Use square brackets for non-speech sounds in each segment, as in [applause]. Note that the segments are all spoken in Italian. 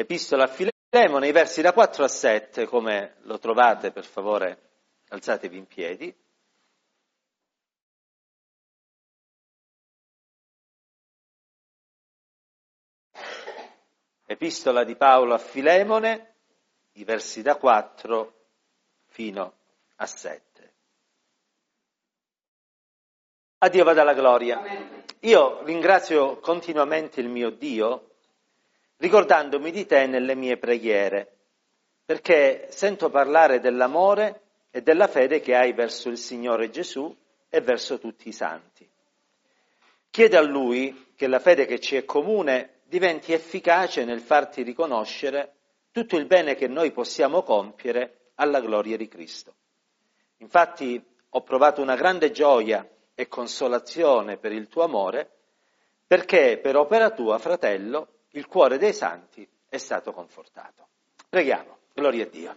Epistola a Filemone, i versi da 4 a 7, come lo trovate, per favore, alzatevi in piedi. Epistola di Paolo a Filemone, i versi da 4 fino a 7. A Dio vada la gloria. Io ringrazio continuamente il mio Dio, ricordandomi di te nelle mie preghiere, perché sento parlare dell'amore e della fede che hai verso il Signore Gesù e verso tutti i santi. Chiede a Lui che la fede che ci è comune diventi efficace nel farti riconoscere tutto il bene che noi possiamo compiere alla gloria di Cristo. Infatti ho provato una grande gioia e consolazione per il tuo amore, perché per opera tua, fratello, il cuore dei santi è stato confortato. Preghiamo, gloria a Dio.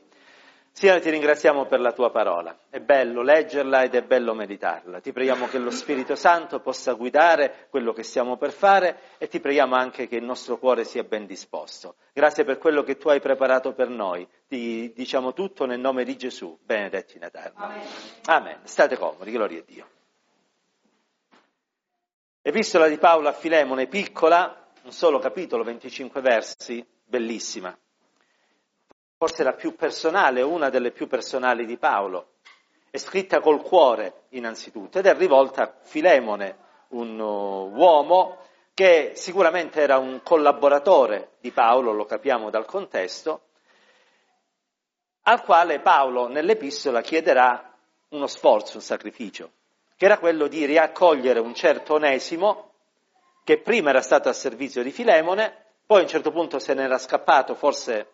Signore, ti ringraziamo per la tua parola. È bello leggerla ed è bello meditarla. Ti preghiamo che lo Spirito Santo possa guidare quello che stiamo per fare e ti preghiamo anche che il nostro cuore sia ben disposto. Grazie per quello che tu hai preparato per noi. Ti diciamo tutto nel nome di Gesù. Benedetti in eterno. Amen. Amen. State comodi, gloria a Dio. Epistola di Paolo a Filemone, piccola, un solo capitolo, 25 versi, bellissima forse la più personale, una delle più personali di Paolo. È scritta col cuore innanzitutto ed è rivolta a Filemone, un uh, uomo che sicuramente era un collaboratore di Paolo, lo capiamo dal contesto, al quale Paolo nell'epistola chiederà uno sforzo, un sacrificio, che era quello di riaccogliere un certo Onesimo che prima era stato a servizio di Filemone, poi a un certo punto se n'era scappato, forse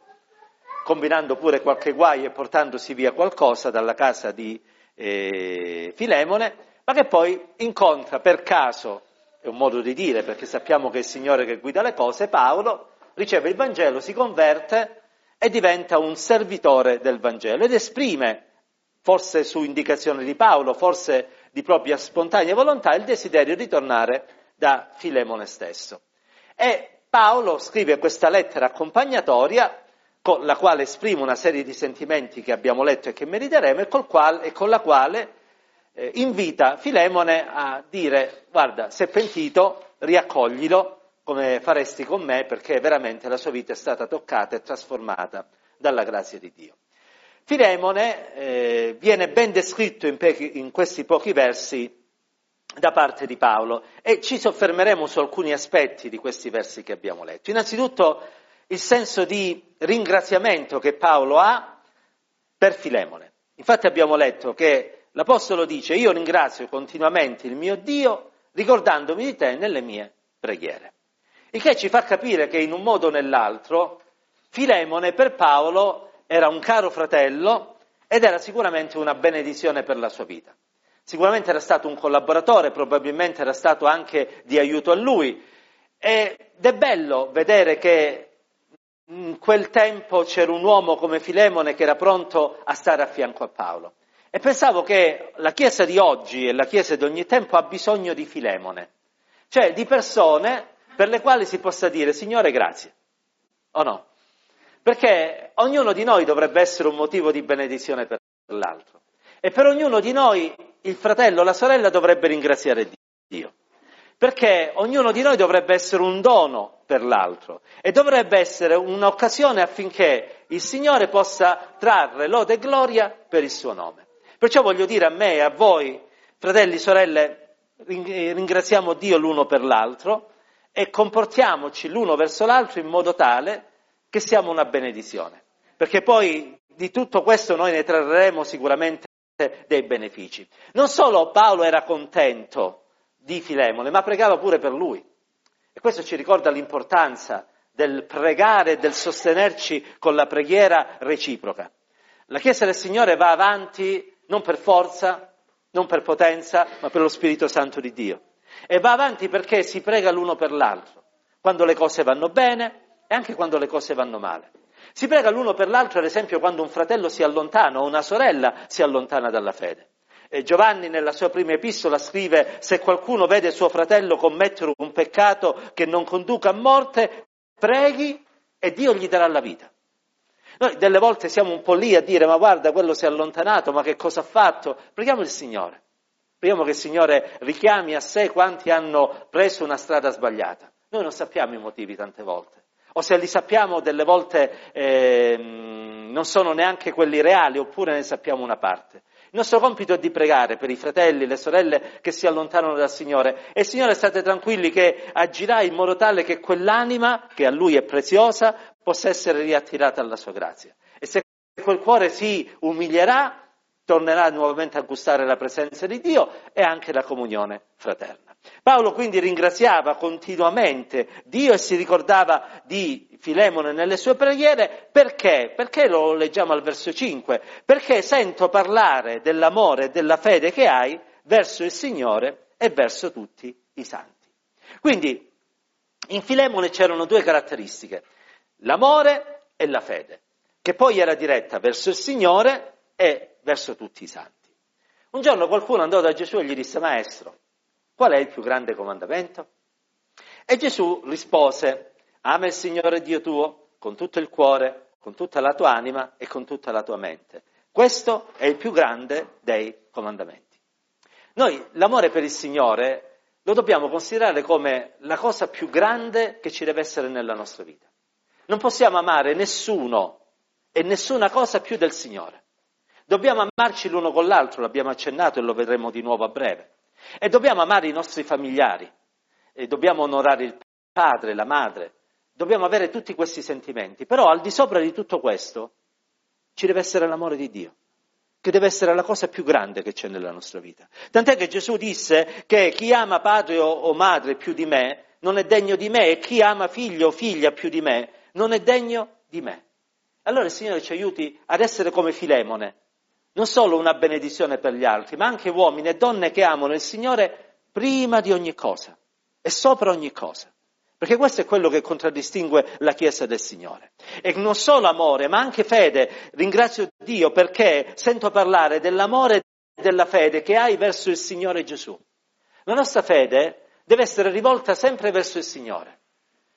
combinando pure qualche guai e portandosi via qualcosa dalla casa di eh, Filemone, ma che poi incontra per caso, è un modo di dire perché sappiamo che è il Signore che guida le cose, Paolo riceve il Vangelo, si converte e diventa un servitore del Vangelo ed esprime, forse su indicazione di Paolo, forse di propria spontanea volontà, il desiderio di tornare da Filemone stesso. E Paolo scrive questa lettera accompagnatoria con la quale esprime una serie di sentimenti che abbiamo letto e che mediteremo e, quale, e con la quale eh, invita Filemone a dire guarda, se pentito, riaccoglilo come faresti con me perché veramente la sua vita è stata toccata e trasformata dalla grazia di Dio. Filemone eh, viene ben descritto in, pe- in questi pochi versi da parte di Paolo e ci soffermeremo su alcuni aspetti di questi versi che abbiamo letto. Innanzitutto il senso di ringraziamento che Paolo ha per Filemone. Infatti abbiamo letto che l'Apostolo dice io ringrazio continuamente il mio Dio ricordandomi di te nelle mie preghiere. Il che ci fa capire che in un modo o nell'altro Filemone per Paolo era un caro fratello ed era sicuramente una benedizione per la sua vita. Sicuramente era stato un collaboratore, probabilmente era stato anche di aiuto a lui ed è bello vedere che in quel tempo c'era un uomo come Filemone che era pronto a stare a fianco a Paolo. E pensavo che la Chiesa di oggi e la Chiesa di ogni tempo ha bisogno di Filemone, cioè di persone per le quali si possa dire Signore grazie, o no? Perché ognuno di noi dovrebbe essere un motivo di benedizione per l'altro. E per ognuno di noi il fratello o la sorella dovrebbe ringraziare Dio perché ognuno di noi dovrebbe essere un dono per l'altro e dovrebbe essere un'occasione affinché il Signore possa trarre lode e gloria per il suo nome. Perciò voglio dire a me e a voi, fratelli e sorelle, ringraziamo Dio l'uno per l'altro e comportiamoci l'uno verso l'altro in modo tale che siamo una benedizione. Perché poi di tutto questo noi ne trarremo sicuramente dei benefici. Non solo Paolo era contento di Filemone, ma pregava pure per lui. E questo ci ricorda l'importanza del pregare e del sostenerci con la preghiera reciproca. La Chiesa del Signore va avanti non per forza, non per potenza, ma per lo Spirito Santo di Dio. E va avanti perché si prega l'uno per l'altro, quando le cose vanno bene e anche quando le cose vanno male. Si prega l'uno per l'altro, ad esempio, quando un fratello si allontana o una sorella si allontana dalla fede. E Giovanni nella sua prima epistola scrive se qualcuno vede suo fratello commettere un peccato che non conduca a morte, preghi e Dio gli darà la vita. Noi delle volte siamo un po' lì a dire ma guarda quello si è allontanato, ma che cosa ha fatto? Preghiamo il Signore. Preghiamo che il Signore richiami a sé quanti hanno preso una strada sbagliata. Noi non sappiamo i motivi tante volte. O se li sappiamo delle volte eh, non sono neanche quelli reali, oppure ne sappiamo una parte. Il nostro compito è di pregare per i fratelli, le sorelle che si allontanano dal Signore. E Signore state tranquilli che agirà in modo tale che quell'anima, che a Lui è preziosa, possa essere riattirata alla Sua grazia. E se quel cuore si umilierà, tornerà nuovamente a gustare la presenza di Dio e anche la comunione fraterna. Paolo quindi ringraziava continuamente Dio e si ricordava di Filemone nelle sue preghiere perché? Perché lo leggiamo al verso 5? Perché sento parlare dell'amore e della fede che hai verso il Signore e verso tutti i santi. Quindi in Filemone c'erano due caratteristiche, l'amore e la fede, che poi era diretta verso il Signore e verso tutti i santi. Un giorno qualcuno andò da Gesù e gli disse, Maestro, Qual è il più grande comandamento? E Gesù rispose, ama il Signore Dio tuo con tutto il cuore, con tutta la tua anima e con tutta la tua mente. Questo è il più grande dei comandamenti. Noi l'amore per il Signore lo dobbiamo considerare come la cosa più grande che ci deve essere nella nostra vita. Non possiamo amare nessuno e nessuna cosa più del Signore. Dobbiamo amarci l'uno con l'altro, l'abbiamo accennato e lo vedremo di nuovo a breve. E dobbiamo amare i nostri familiari, dobbiamo onorare il padre, la madre, dobbiamo avere tutti questi sentimenti, però al di sopra di tutto questo ci deve essere l'amore di Dio, che deve essere la cosa più grande che c'è nella nostra vita. Tant'è che Gesù disse che chi ama padre o madre più di me non è degno di me e chi ama figlio o figlia più di me non è degno di me. Allora il Signore ci aiuti ad essere come Filemone, non solo una benedizione per gli altri, ma anche uomini e donne che amano il Signore prima di ogni cosa e sopra ogni cosa. Perché questo è quello che contraddistingue la Chiesa del Signore. E non solo amore, ma anche fede. Ringrazio Dio perché sento parlare dell'amore e della fede che hai verso il Signore Gesù. La nostra fede deve essere rivolta sempre verso il Signore.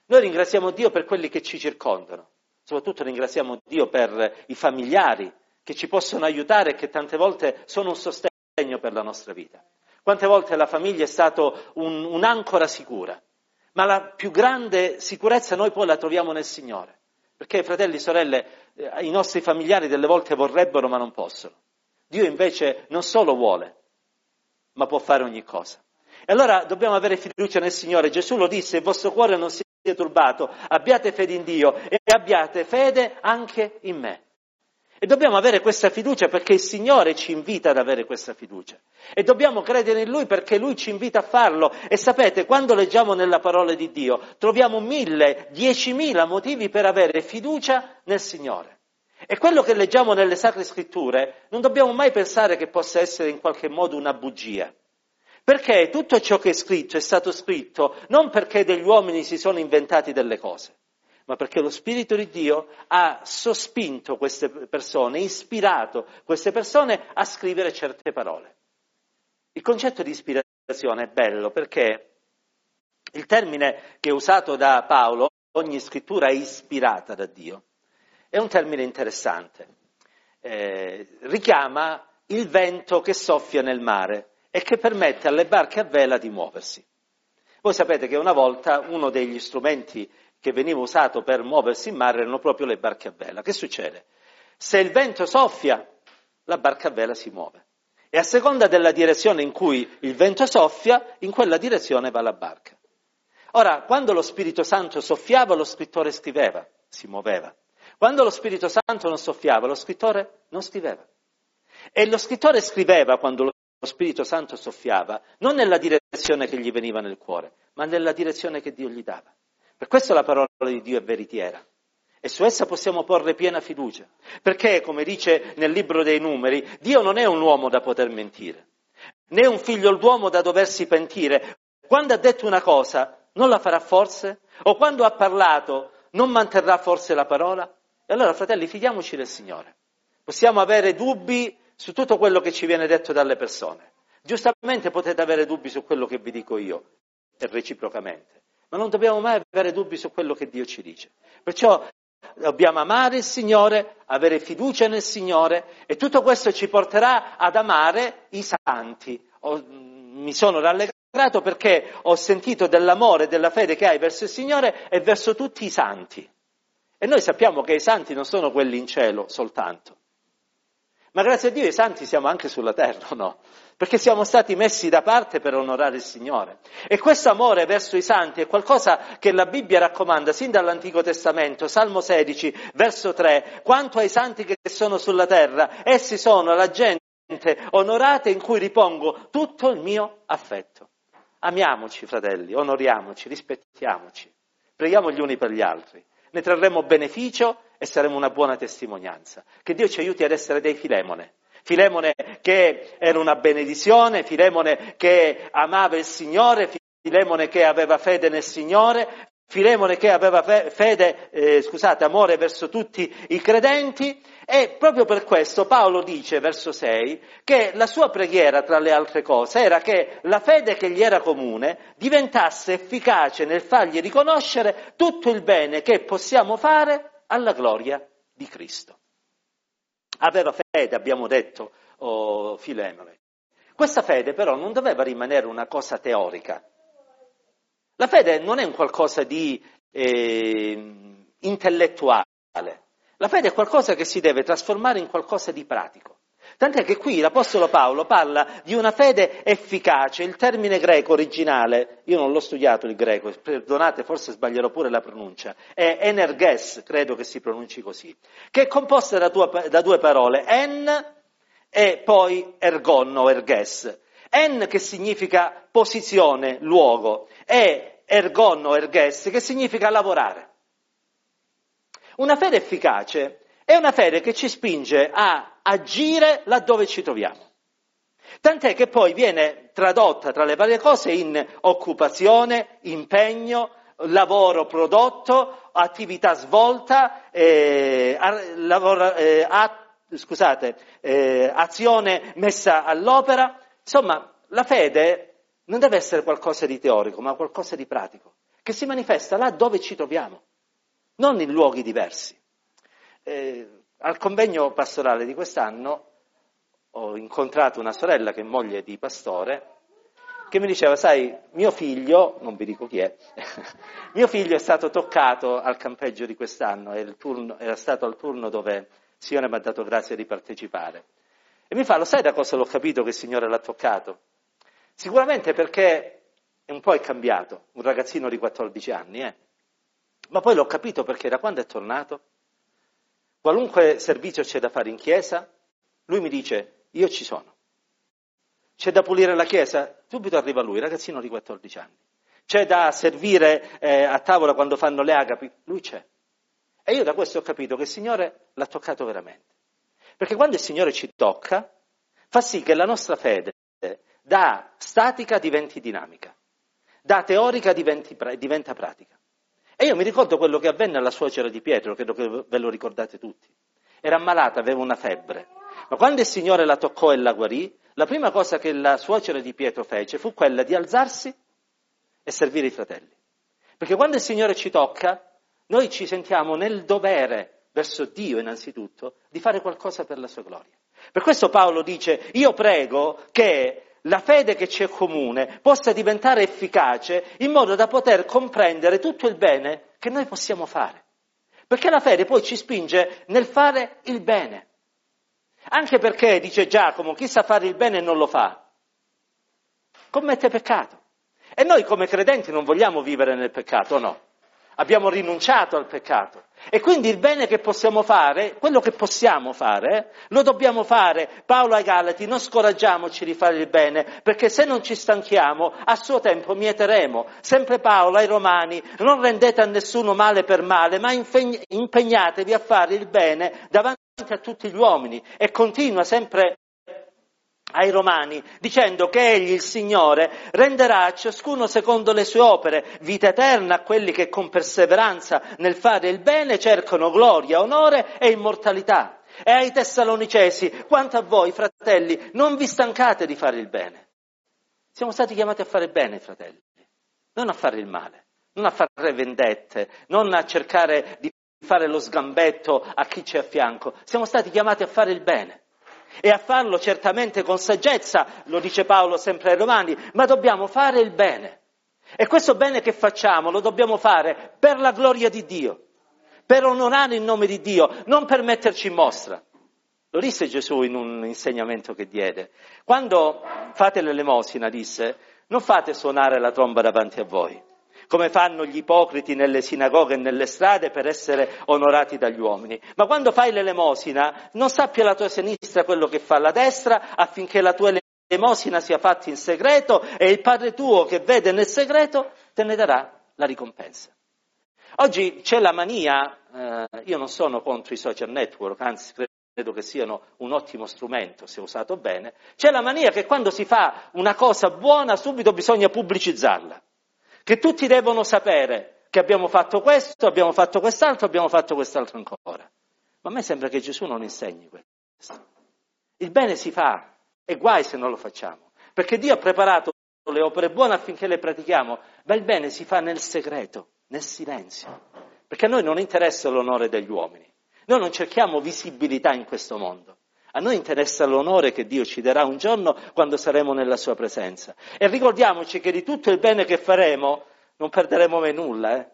Noi ringraziamo Dio per quelli che ci circondano, soprattutto ringraziamo Dio per i familiari, che ci possono aiutare e che tante volte sono un sostegno per la nostra vita. Quante volte la famiglia è stata un, un'ancora sicura, ma la più grande sicurezza noi poi la troviamo nel Signore, perché fratelli e sorelle, eh, i nostri familiari delle volte vorrebbero ma non possono. Dio invece non solo vuole, ma può fare ogni cosa. E allora dobbiamo avere fiducia nel Signore. Gesù lo disse, il vostro cuore non sia turbato, abbiate fede in Dio e abbiate fede anche in me. E dobbiamo avere questa fiducia perché il Signore ci invita ad avere questa fiducia. E dobbiamo credere in Lui perché Lui ci invita a farlo. E sapete, quando leggiamo nella parola di Dio, troviamo mille, diecimila motivi per avere fiducia nel Signore. E quello che leggiamo nelle Sacre Scritture non dobbiamo mai pensare che possa essere in qualche modo una bugia. Perché tutto ciò che è scritto è stato scritto non perché degli uomini si sono inventati delle cose, ma perché lo Spirito di Dio ha sospinto queste persone, ispirato queste persone a scrivere certe parole. Il concetto di ispirazione è bello perché il termine che è usato da Paolo, ogni scrittura è ispirata da Dio, è un termine interessante. Eh, richiama il vento che soffia nel mare e che permette alle barche a vela di muoversi. Voi sapete che una volta uno degli strumenti che veniva usato per muoversi in mare erano proprio le barche a vela. Che succede? Se il vento soffia, la barca a vela si muove. E a seconda della direzione in cui il vento soffia, in quella direzione va la barca. Ora, quando lo Spirito Santo soffiava, lo scrittore scriveva, si muoveva. Quando lo Spirito Santo non soffiava, lo scrittore non scriveva. E lo scrittore scriveva quando lo Spirito Santo soffiava, non nella direzione che gli veniva nel cuore, ma nella direzione che Dio gli dava. Per questo la parola di Dio è veritiera e su essa possiamo porre piena fiducia, perché, come dice nel libro dei numeri, Dio non è un uomo da poter mentire, né un figlio d'uomo da doversi pentire. Quando ha detto una cosa, non la farà forse? O quando ha parlato, non manterrà forse la parola? E allora, fratelli, fidiamoci del Signore. Possiamo avere dubbi su tutto quello che ci viene detto dalle persone. Giustamente potete avere dubbi su quello che vi dico io, e reciprocamente. Ma non dobbiamo mai avere dubbi su quello che Dio ci dice. Perciò dobbiamo amare il Signore, avere fiducia nel Signore e tutto questo ci porterà ad amare i santi. Ho, mi sono rallegrato perché ho sentito dell'amore e della fede che hai verso il Signore e verso tutti i santi. E noi sappiamo che i santi non sono quelli in cielo soltanto. Ma grazie a Dio i santi siamo anche sulla terra, [laughs] no? Perché siamo stati messi da parte per onorare il Signore. E questo amore verso i santi è qualcosa che la Bibbia raccomanda sin dall'Antico Testamento, Salmo 16, verso 3. Quanto ai santi che sono sulla terra, essi sono la gente onorata in cui ripongo tutto il mio affetto. Amiamoci, fratelli, onoriamoci, rispettiamoci, preghiamo gli uni per gli altri ne trarremo beneficio e saremo una buona testimonianza. Che Dio ci aiuti ad essere dei Filemone. Filemone che era una benedizione, Filemone che amava il Signore, Filemone che aveva fede nel Signore, Filemone che aveva fede, eh, scusate, amore verso tutti i credenti e proprio per questo Paolo dice, verso 6, che la sua preghiera, tra le altre cose, era che la fede che gli era comune diventasse efficace nel fargli riconoscere tutto il bene che possiamo fare alla gloria di Cristo. Aveva fede, abbiamo detto, oh, Filemone. Questa fede però non doveva rimanere una cosa teorica, la fede non è un qualcosa di eh, intellettuale, la fede è qualcosa che si deve trasformare in qualcosa di pratico. Tant'è che qui l'Apostolo Paolo parla di una fede efficace, il termine greco originale, io non l'ho studiato il greco, perdonate, forse sbaglierò pure la pronuncia, è energes, credo che si pronunci così, che è composta da due, da due parole, en e poi ergon o erges. En che significa posizione, luogo, e ergon o erges, che significa lavorare. Una fede efficace è una fede che ci spinge a agire laddove ci troviamo. Tant'è che poi viene tradotta tra le varie cose in occupazione, impegno, lavoro prodotto, attività svolta, eh, lavoro, eh, a, scusate, eh, azione messa all'opera. Insomma, la fede non deve essere qualcosa di teorico, ma qualcosa di pratico, che si manifesta là dove ci troviamo, non in luoghi diversi. Eh, al convegno pastorale di quest'anno ho incontrato una sorella che è moglie di pastore, che mi diceva, sai, mio figlio, non vi dico chi è, [laughs] mio figlio è stato toccato al campeggio di quest'anno, turno, era stato al turno dove Signore mi ha dato grazia di partecipare. E mi fa, lo sai da cosa l'ho capito che il Signore l'ha toccato? Sicuramente perché un po' è cambiato, un ragazzino di 14 anni, eh? ma poi l'ho capito perché da quando è tornato, qualunque servizio c'è da fare in chiesa, lui mi dice, io ci sono. C'è da pulire la chiesa? Subito arriva lui, ragazzino di 14 anni. C'è da servire eh, a tavola quando fanno le agapi? Lui c'è. E io da questo ho capito che il Signore l'ha toccato veramente. Perché quando il Signore ci tocca, fa sì che la nostra fede da statica diventi dinamica, da teorica diventi, diventa pratica. E io mi ricordo quello che avvenne alla suocera di Pietro, credo che ve lo ricordate tutti. Era ammalata, aveva una febbre, ma quando il Signore la toccò e la guarì, la prima cosa che la suocera di Pietro fece fu quella di alzarsi e servire i fratelli. Perché quando il Signore ci tocca, noi ci sentiamo nel dovere verso Dio innanzitutto di fare qualcosa per la sua gloria. Per questo Paolo dice, io prego che la fede che ci è comune possa diventare efficace in modo da poter comprendere tutto il bene che noi possiamo fare. Perché la fede poi ci spinge nel fare il bene. Anche perché, dice Giacomo, chi sa fare il bene e non lo fa, commette peccato. E noi come credenti non vogliamo vivere nel peccato, no? Abbiamo rinunciato al peccato. E quindi il bene che possiamo fare, quello che possiamo fare, lo dobbiamo fare. Paolo ai Galati, non scoraggiamoci di fare il bene, perché se non ci stanchiamo, a suo tempo mieteremo. Sempre Paolo ai Romani, non rendete a nessuno male per male, ma impegnatevi a fare il bene davanti a tutti gli uomini. E continua sempre ai Romani, dicendo che egli, il Signore, renderà a ciascuno secondo le sue opere vita eterna a quelli che con perseveranza nel fare il bene cercano gloria, onore e immortalità. E ai Tessalonicesi, quanto a voi, fratelli, non vi stancate di fare il bene. Siamo stati chiamati a fare il bene, fratelli, non a fare il male. non a fare vendette, non a cercare di fare lo sgambetto a chi c'è a fianco, siamo stati chiamati a fare il bene e a farlo certamente con saggezza, lo dice Paolo sempre ai Romani, ma dobbiamo fare il bene. E questo bene che facciamo lo dobbiamo fare per la gloria di Dio, per onorare il nome di Dio, non per metterci in mostra. Lo disse Gesù in un insegnamento che diede. Quando fate l'elemosina, disse, non fate suonare la tromba davanti a voi, come fanno gli ipocriti nelle sinagoghe e nelle strade per essere onorati dagli uomini. Ma quando fai l'elemosina, non sappia la tua sinistra quello che fa la destra affinché la tua elemosina sia fatta in segreto e il Padre tuo che vede nel segreto te ne darà la ricompensa. Oggi c'è la mania, eh, io non sono contro i social network, anzi credo che siano un ottimo strumento se usato bene, c'è la mania che quando si fa una cosa buona subito bisogna pubblicizzarla che tutti devono sapere che abbiamo fatto questo, abbiamo fatto quest'altro, abbiamo fatto quest'altro ancora. Ma a me sembra che Gesù non insegni questo. Il bene si fa e guai se non lo facciamo, perché Dio ha preparato le opere buone affinché le pratichiamo, ma il bene si fa nel segreto, nel silenzio, perché a noi non interessa l'onore degli uomini, noi non cerchiamo visibilità in questo mondo. A noi interessa l'onore che Dio ci darà un giorno quando saremo nella sua presenza. E ricordiamoci che di tutto il bene che faremo non perderemo mai nulla, eh?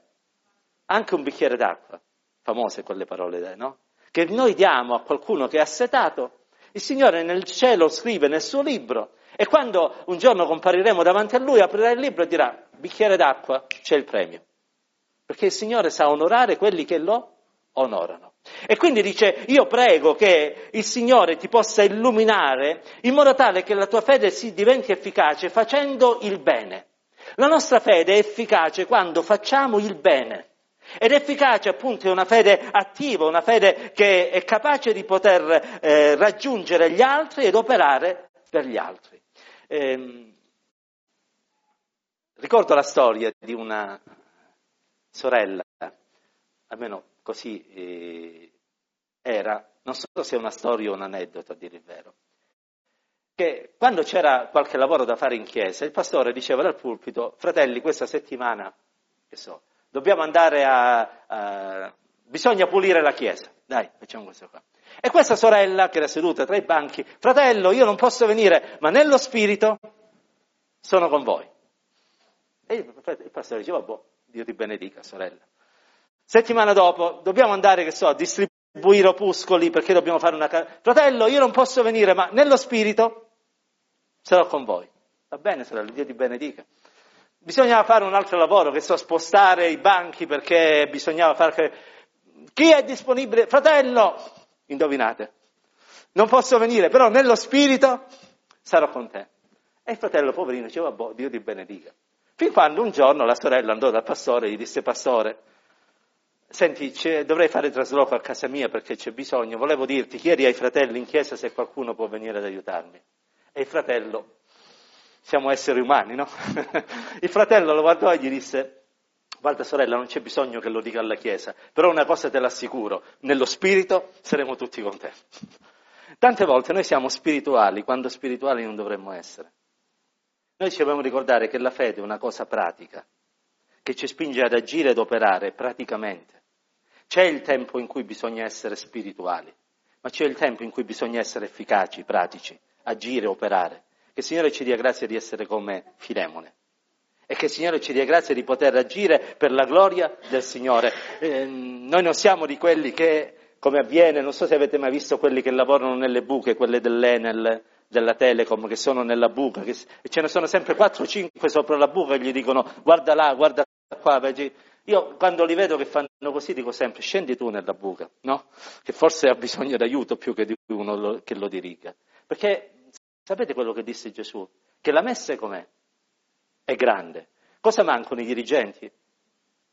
Anche un bicchiere d'acqua. Famose quelle parole, no? Che noi diamo a qualcuno che è assetato. Il Signore nel cielo scrive nel suo libro e quando un giorno compariremo davanti a Lui aprirà il libro e dirà bicchiere d'acqua, c'è il premio. Perché il Signore sa onorare quelli che lo onorano. E quindi dice, io prego che il Signore ti possa illuminare in modo tale che la tua fede si diventi efficace facendo il bene. La nostra fede è efficace quando facciamo il bene. Ed efficace appunto è una fede attiva, una fede che è capace di poter eh, raggiungere gli altri ed operare per gli altri. Eh, ricordo la storia di una sorella, almeno così eh, era, non so se è una storia o un aneddoto a dire il vero, che quando c'era qualche lavoro da fare in chiesa, il pastore diceva dal pulpito, fratelli, questa settimana, che so, dobbiamo andare a, a bisogna pulire la chiesa, dai, facciamo questo qua. E questa sorella, che era seduta tra i banchi, fratello, io non posso venire, ma nello spirito sono con voi. E il pastore diceva, boh, Dio ti benedica, sorella. Settimana dopo dobbiamo andare, che so, a distribuire opuscoli perché dobbiamo fare una... Fratello, io non posso venire, ma nello spirito sarò con voi. Va bene, sorella, Dio ti benedica. Bisognava fare un altro lavoro, che so, spostare i banchi perché bisognava fare... Chi è disponibile? Fratello! Indovinate. Non posso venire, però nello spirito sarò con te. E il fratello poverino diceva, boh, Dio ti benedica. Fin quando un giorno la sorella andò dal pastore e gli disse, pastore, Senti, dovrei fare trasloco a casa mia perché c'è bisogno. Volevo dirti, chiedi ai fratelli in chiesa se qualcuno può venire ad aiutarmi. E il fratello, siamo esseri umani, no? [laughs] il fratello lo guardò e gli disse, guarda sorella, non c'è bisogno che lo dica alla chiesa, però una cosa te l'assicuro, nello spirito saremo tutti con te. [laughs] Tante volte noi siamo spirituali quando spirituali non dovremmo essere. Noi ci dobbiamo ricordare che la fede è una cosa pratica, che ci spinge ad agire ed operare praticamente. C'è il tempo in cui bisogna essere spirituali, ma c'è il tempo in cui bisogna essere efficaci, pratici, agire, operare. Che il Signore ci dia grazia di essere come Filemone e che il Signore ci dia grazia di poter agire per la gloria del Signore. Eh, noi non siamo di quelli che, come avviene, non so se avete mai visto quelli che lavorano nelle buche, quelle dell'Enel, della Telecom, che sono nella buca, che, ce ne sono sempre 4 o 5 sopra la buca e gli dicono guarda là, guarda qua, vedi, io quando li vedo che fanno così dico sempre scendi tu nella buca, no? Che forse ha bisogno d'aiuto più che di uno lo, che lo diriga. Perché sapete quello che disse Gesù? Che la messa com'è? È grande. Cosa mancano i dirigenti?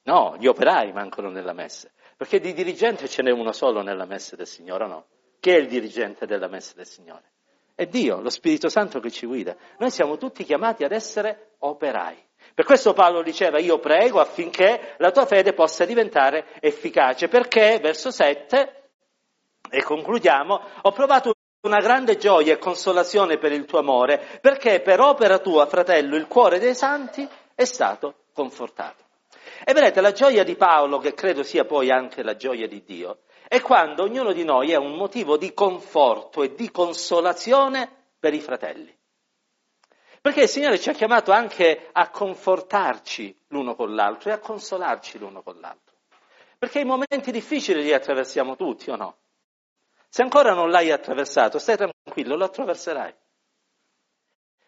No, gli operai mancano nella messa. Perché di dirigente ce n'è uno solo nella messa del Signore, no? Chi è il dirigente della messa del Signore? È Dio, lo Spirito Santo che ci guida. Noi siamo tutti chiamati ad essere operai. Per questo Paolo diceva io prego affinché la tua fede possa diventare efficace, perché, verso 7, e concludiamo, ho provato una grande gioia e consolazione per il tuo amore, perché per opera tua, fratello, il cuore dei santi è stato confortato. E vedete, la gioia di Paolo, che credo sia poi anche la gioia di Dio, è quando ognuno di noi è un motivo di conforto e di consolazione per i fratelli. Perché il Signore ci ha chiamato anche a confortarci l'uno con l'altro e a consolarci l'uno con l'altro. Perché i momenti difficili li attraversiamo tutti o no? Se ancora non l'hai attraversato, stai tranquillo, lo attraverserai.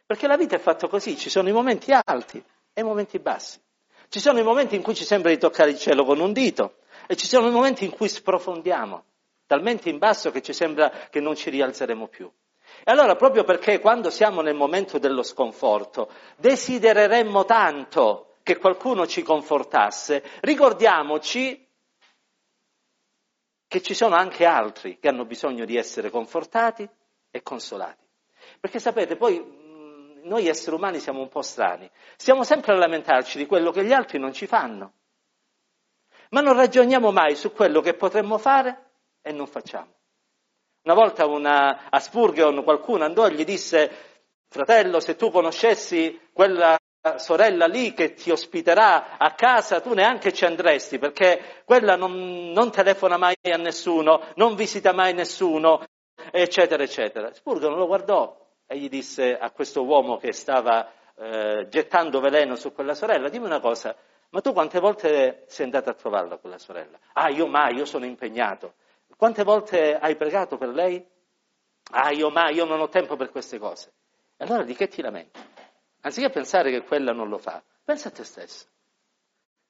Perché la vita è fatta così, ci sono i momenti alti e i momenti bassi. Ci sono i momenti in cui ci sembra di toccare il cielo con un dito e ci sono i momenti in cui sprofondiamo, talmente in basso che ci sembra che non ci rialzeremo più. E allora proprio perché quando siamo nel momento dello sconforto desidereremmo tanto che qualcuno ci confortasse, ricordiamoci che ci sono anche altri che hanno bisogno di essere confortati e consolati. Perché sapete, poi noi esseri umani siamo un po' strani, stiamo sempre a lamentarci di quello che gli altri non ci fanno, ma non ragioniamo mai su quello che potremmo fare e non facciamo. Una volta una, a Spurgeon qualcuno andò e gli disse, fratello, se tu conoscessi quella sorella lì che ti ospiterà a casa, tu neanche ci andresti perché quella non, non telefona mai a nessuno, non visita mai nessuno, eccetera, eccetera. Spurgeon lo guardò e gli disse a questo uomo che stava eh, gettando veleno su quella sorella, dimmi una cosa, ma tu quante volte sei andato a trovarla quella sorella? Ah, io mai, io sono impegnato. Quante volte hai pregato per lei? Ah, io mai, io non ho tempo per queste cose. E allora di che ti lamenti? Anziché pensare che quella non lo fa, pensa a te stesso.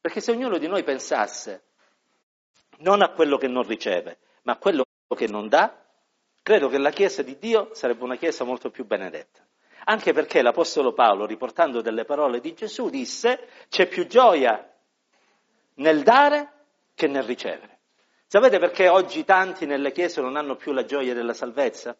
Perché se ognuno di noi pensasse non a quello che non riceve, ma a quello che non dà, credo che la Chiesa di Dio sarebbe una Chiesa molto più benedetta. Anche perché l'Apostolo Paolo, riportando delle parole di Gesù, disse c'è più gioia nel dare che nel ricevere. Sapete perché oggi tanti nelle chiese non hanno più la gioia della salvezza?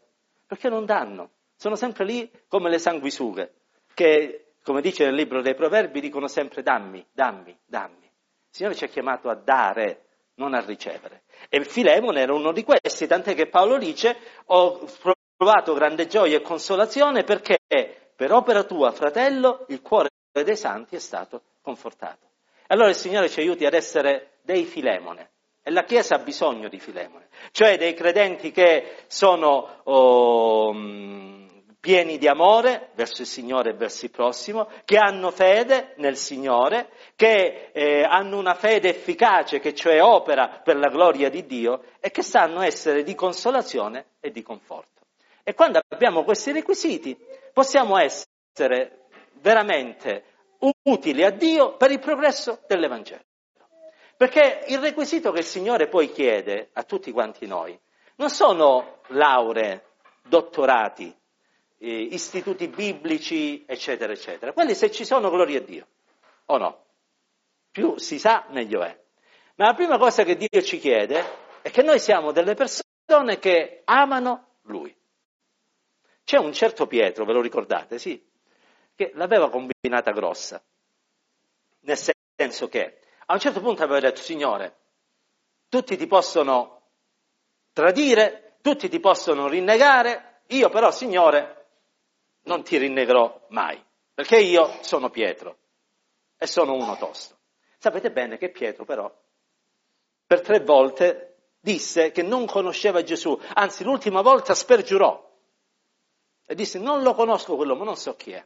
Perché non danno. Sono sempre lì come le sanguisughe, che, come dice nel libro dei Proverbi, dicono sempre dammi, dammi, dammi. Il Signore ci ha chiamato a dare, non a ricevere. E Filemone era uno di questi, tant'è che Paolo dice, ho provato grande gioia e consolazione perché per opera tua, fratello, il cuore dei santi è stato confortato. Allora il Signore ci aiuti ad essere dei Filemone. E la Chiesa ha bisogno di Filemone, cioè dei credenti che sono oh, pieni di amore verso il Signore e verso il prossimo, che hanno fede nel Signore, che eh, hanno una fede efficace, che cioè opera per la gloria di Dio e che sanno essere di consolazione e di conforto. E quando abbiamo questi requisiti possiamo essere veramente utili a Dio per il progresso dell'Evangelo. Perché il requisito che il Signore poi chiede a tutti quanti noi non sono lauree, dottorati, eh, istituti biblici, eccetera, eccetera. Quelli se ci sono, gloria a Dio, o no? Più si sa, meglio è. Ma la prima cosa che Dio ci chiede è che noi siamo delle persone che amano Lui. C'è un certo Pietro, ve lo ricordate, sì, che l'aveva combinata grossa, nel senso che a un certo punto aveva detto, Signore, tutti ti possono tradire, tutti ti possono rinnegare, io però, Signore, non ti rinnegherò mai, perché io sono Pietro e sono uno tosto. Sapete bene che Pietro però per tre volte disse che non conosceva Gesù, anzi l'ultima volta spergiurò e disse non lo conosco quell'uomo, non so chi è.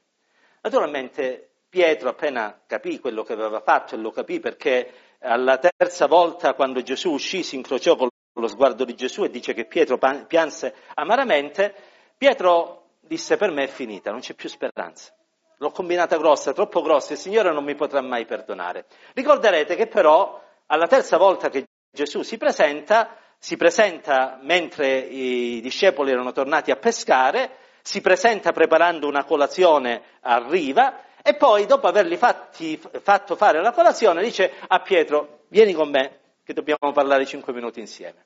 Naturalmente Pietro appena capì quello che aveva fatto e lo capì perché alla terza volta quando Gesù uscì si incrociò con lo sguardo di Gesù e dice che Pietro pianse amaramente, Pietro disse per me è finita, non c'è più speranza. L'ho combinata grossa, troppo grossa, il Signore non mi potrà mai perdonare. Ricorderete che però alla terza volta che Gesù si presenta, si presenta mentre i discepoli erano tornati a pescare, si presenta preparando una colazione a riva e poi dopo avergli fatti, fatto fare la colazione dice a Pietro vieni con me che dobbiamo parlare cinque minuti insieme.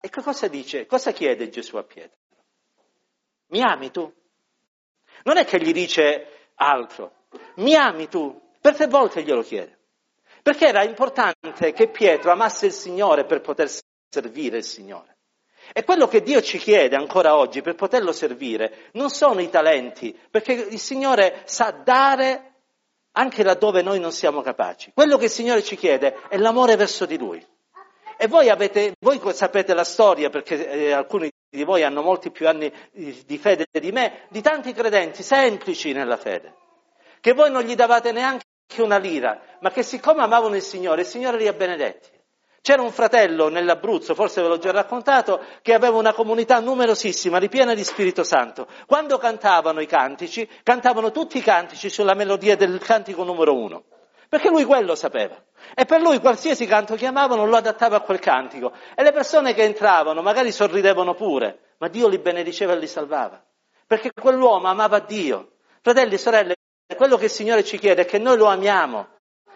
E cosa dice? Cosa chiede Gesù a Pietro? Mi ami tu? Non è che gli dice altro, mi ami tu? Per tre volte glielo chiede. Perché era importante che Pietro amasse il Signore per poter servire il Signore. E quello che Dio ci chiede ancora oggi per poterlo servire non sono i talenti, perché il Signore sa dare anche laddove noi non siamo capaci. Quello che il Signore ci chiede è l'amore verso di Lui. E voi, avete, voi sapete la storia, perché eh, alcuni di voi hanno molti più anni di fede di me, di tanti credenti semplici nella fede, che voi non gli davate neanche una lira, ma che siccome amavano il Signore, il Signore li ha benedetti. C'era un fratello nell'Abruzzo, forse ve l'ho già raccontato, che aveva una comunità numerosissima, ripiena di Spirito Santo. Quando cantavano i cantici, cantavano tutti i cantici sulla melodia del cantico numero uno, perché lui quello sapeva. E per lui qualsiasi canto chiamavano lo adattava a quel cantico. E le persone che entravano magari sorridevano pure, ma Dio li benediceva e li salvava. Perché quell'uomo amava Dio. Fratelli e sorelle, quello che il Signore ci chiede è che noi lo amiamo,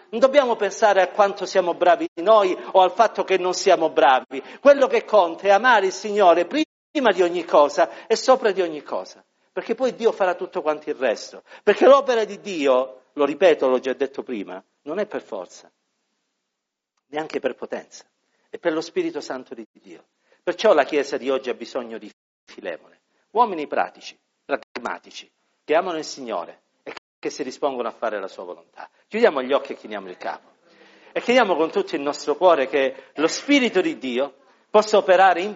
non dobbiamo pensare a quanto siamo bravi noi o al fatto che non siamo bravi. Quello che conta è amare il Signore prima di ogni cosa e sopra di ogni cosa. Perché poi Dio farà tutto quanto il resto. Perché l'opera di Dio, lo ripeto, l'ho già detto prima, non è per forza, neanche per potenza, è per lo Spirito Santo di Dio. Perciò la Chiesa di oggi ha bisogno di filemone, uomini pratici, pragmatici, che amano il Signore che si dispongono a fare la sua volontà. Chiudiamo gli occhi e chiniamo il capo. E chiediamo con tutto il nostro cuore che lo Spirito di Dio possa operare in